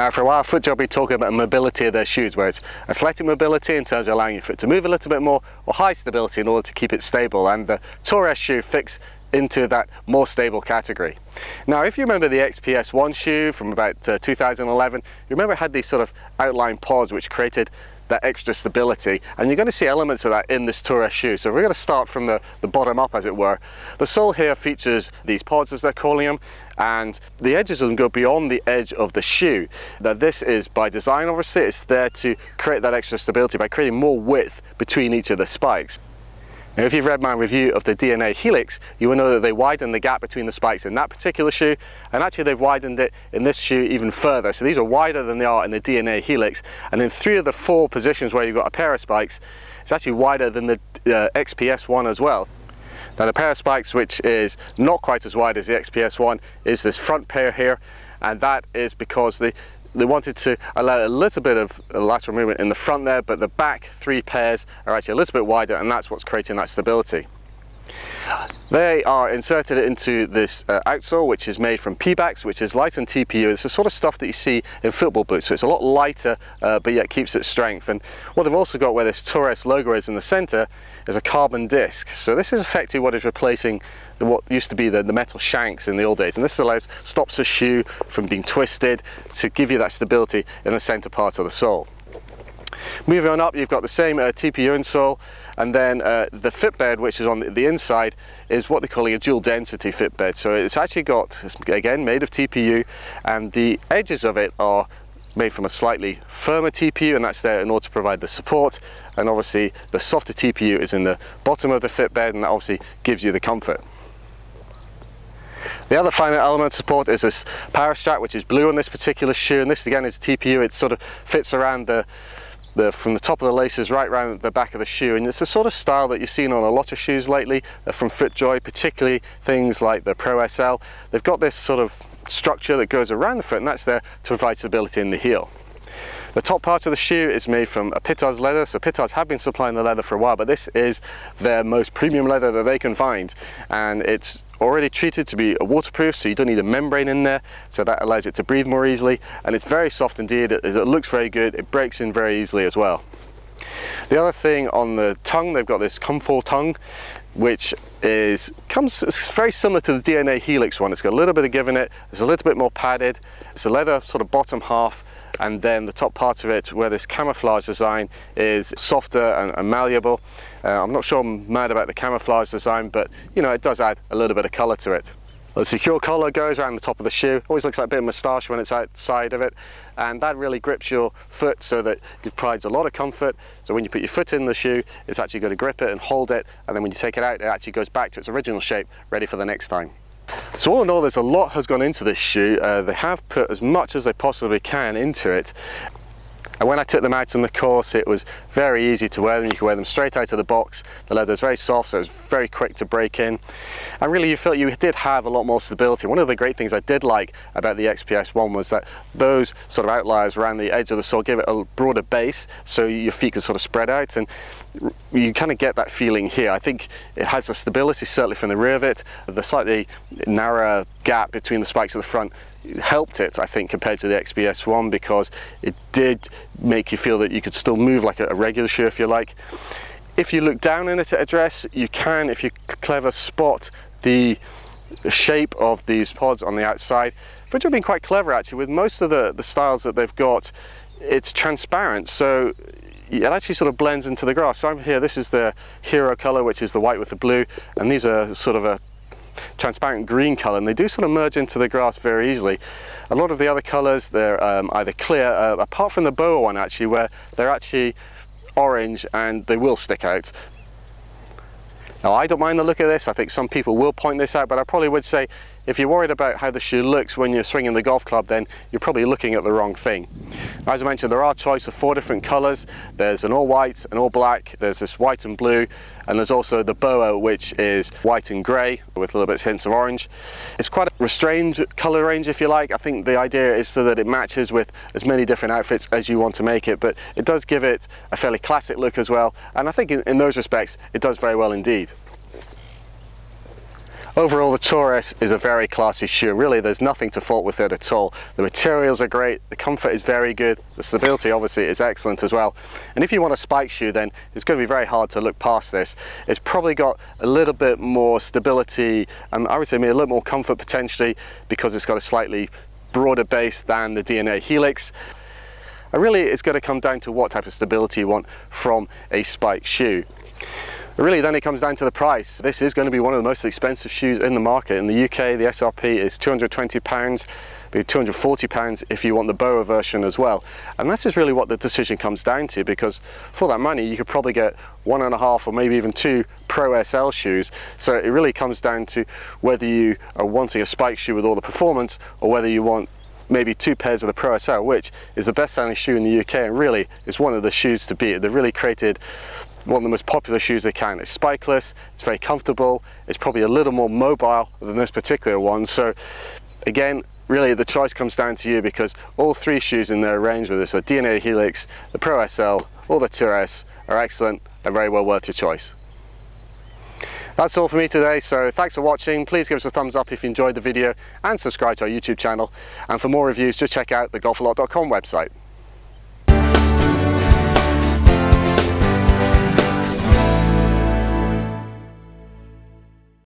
Now for a while FootJoy be talking about mobility of their shoes where it's athletic mobility in terms of allowing your foot to move a little bit more or high stability in order to keep it stable and the Tour S shoe fits into that more stable category. Now if you remember the XPS 1 shoe from about uh, 2011, you remember it had these sort of outline pods which created that extra stability and you're going to see elements of that in this Tour S shoe. So we're going to start from the, the bottom up as it were. The sole here features these pods as they're calling them and the edges of them go beyond the edge of the shoe. Now this is by design obviously, it's there to create that extra stability by creating more width between each of the spikes. Now if you've read my review of the DNA Helix, you will know that they widened the gap between the spikes in that particular shoe, and actually they've widened it in this shoe even further. So these are wider than they are in the DNA Helix, and in three of the four positions where you've got a pair of spikes, it's actually wider than the uh, XPS one as well. Now the pair of spikes which is not quite as wide as the XPS one is this front pair here, and that is because the they wanted to allow a little bit of lateral movement in the front there, but the back three pairs are actually a little bit wider and that's what's creating that stability. They are inserted into this uh, outsole which is made from Pebax which is light on TPU. It's the sort of stuff that you see in football boots so it's a lot lighter uh, but yet keeps its strength and what they've also got where this Tour S logo is in the centre is a carbon disc. So this is effectively what is replacing the, what used to be the, the metal shanks in the old days and this allows stops the shoe from being twisted to give you that stability in the centre part of the sole. Moving on up, you've got the same uh, TPU insole, and then uh, the bed, which is on the inside, is what they're calling a dual density bed. So it's actually got, again, made of TPU, and the edges of it are made from a slightly firmer TPU, and that's there in order to provide the support. And obviously, the softer TPU is in the bottom of the bed, and that obviously gives you the comfort. The other final element support is this power strap, which is blue on this particular shoe, and this again is TPU. It sort of fits around the the, from the top of the laces right around the back of the shoe and it's the sort of style that you've seen on a lot of shoes lately uh, from FootJoy, particularly things like the Pro SL. They've got this sort of structure that goes around the foot and that's there to provide stability in the heel. The top part of the shoe is made from a Pittards leather, so Pittards have been supplying the leather for a while, but this is their most premium leather that they can find, and it's already treated to be waterproof, so you don't need a membrane in there, so that allows it to breathe more easily, and it's very soft indeed, it, it looks very good, it breaks in very easily as well. The other thing on the tongue, they've got this Comfort tongue, which is comes it's very similar to the DNA Helix one. It's got a little bit of give in it, it's a little bit more padded, it's a leather sort of bottom half, and then the top part of it where this camouflage design is softer and, and malleable. Uh, I'm not sure I'm mad about the camouflage design but you know it does add a little bit of colour to it. The secure collar goes around the top of the shoe, always looks like a bit of moustache when it's outside of it and that really grips your foot so that it provides a lot of comfort so when you put your foot in the shoe it's actually going to grip it and hold it and then when you take it out it actually goes back to its original shape ready for the next time. So all in all, there's a lot has gone into this shoe. Uh, they have put as much as they possibly can into it. And when I took them out on the course, it was very easy to wear them. You can wear them straight out of the box. The leather is very soft, so it's very quick to break in. And really, you felt you did have a lot more stability. One of the great things I did like about the XPS one was that those sort of outliers around the edge of the sole give it a broader base, so your feet can sort of spread out. And you kind of get that feeling here. I think it has a stability certainly from the rear of it. The slightly narrower gap between the spikes at the front helped it I think compared to the XPS one because it did make you feel that you could still move like a, regular shoe if you like. If you look down in it at a dress you can if you clever spot the shape of these pods on the outside. Which have been quite clever actually with most of the, the styles that they've got it's transparent so it actually sort of blends into the grass. So over here, this is the hero color, which is the white with the blue, and these are sort of a transparent green color, and they do sort of merge into the grass very easily. A lot of the other colors, they're um, either clear, uh, apart from the boa one actually, where they're actually orange and they will stick out. Now I don't mind the look of this, I think some people will point this out, but I probably would say if you're worried about how the shoe looks when you're swinging the golf club, then you're probably looking at the wrong thing. As I mentioned, there are a choice of four different colors. There's an all white, an all black, there's this white and blue, and there's also the boa, which is white and gray with a little bit of hints of orange. It's quite a restrained color range, if you like. I think the idea is so that it matches with as many different outfits as you want to make it, but it does give it a fairly classic look as well. And I think in, in those respects, it does very well indeed. Overall, the Tour S is a very classy shoe. Really, there's nothing to fault with it at all. The materials are great, the comfort is very good, the stability obviously is excellent as well. And if you want a spike shoe, then it's going to be very hard to look past this. It's probably got a little bit more stability, and I would say maybe a little more comfort potentially because it's got a slightly broader base than the DNA Helix. And really, it's going to come down to what type of stability you want from a spike shoe. Really then it comes down to the price. This is going to be one of the most expensive shoes in the market. In the UK the SRP is £220, be £240 if you want the BOA version as well. And this is really what the decision comes down to because for that money you could probably get one and a half or maybe even two Pro SL shoes. So it really comes down to whether you are wanting a spike shoe with all the performance or whether you want maybe two pairs of the Pro SL, which is the best selling shoe in the UK and really is one of the shoes to beat. They've really created one of the most popular shoes they can. It's spikeless, it's very comfortable, it's probably a little more mobile than this particular one. So again, really the choice comes down to you because all three shoes in their range with this, the DNA Helix, the Pro SL, or the Tour S are excellent and very well worth your choice. That's all for me today, so thanks for watching. Please give us a thumbs up if you enjoyed the video and subscribe to our YouTube channel. And for more reviews, just check out the golfalot.com website.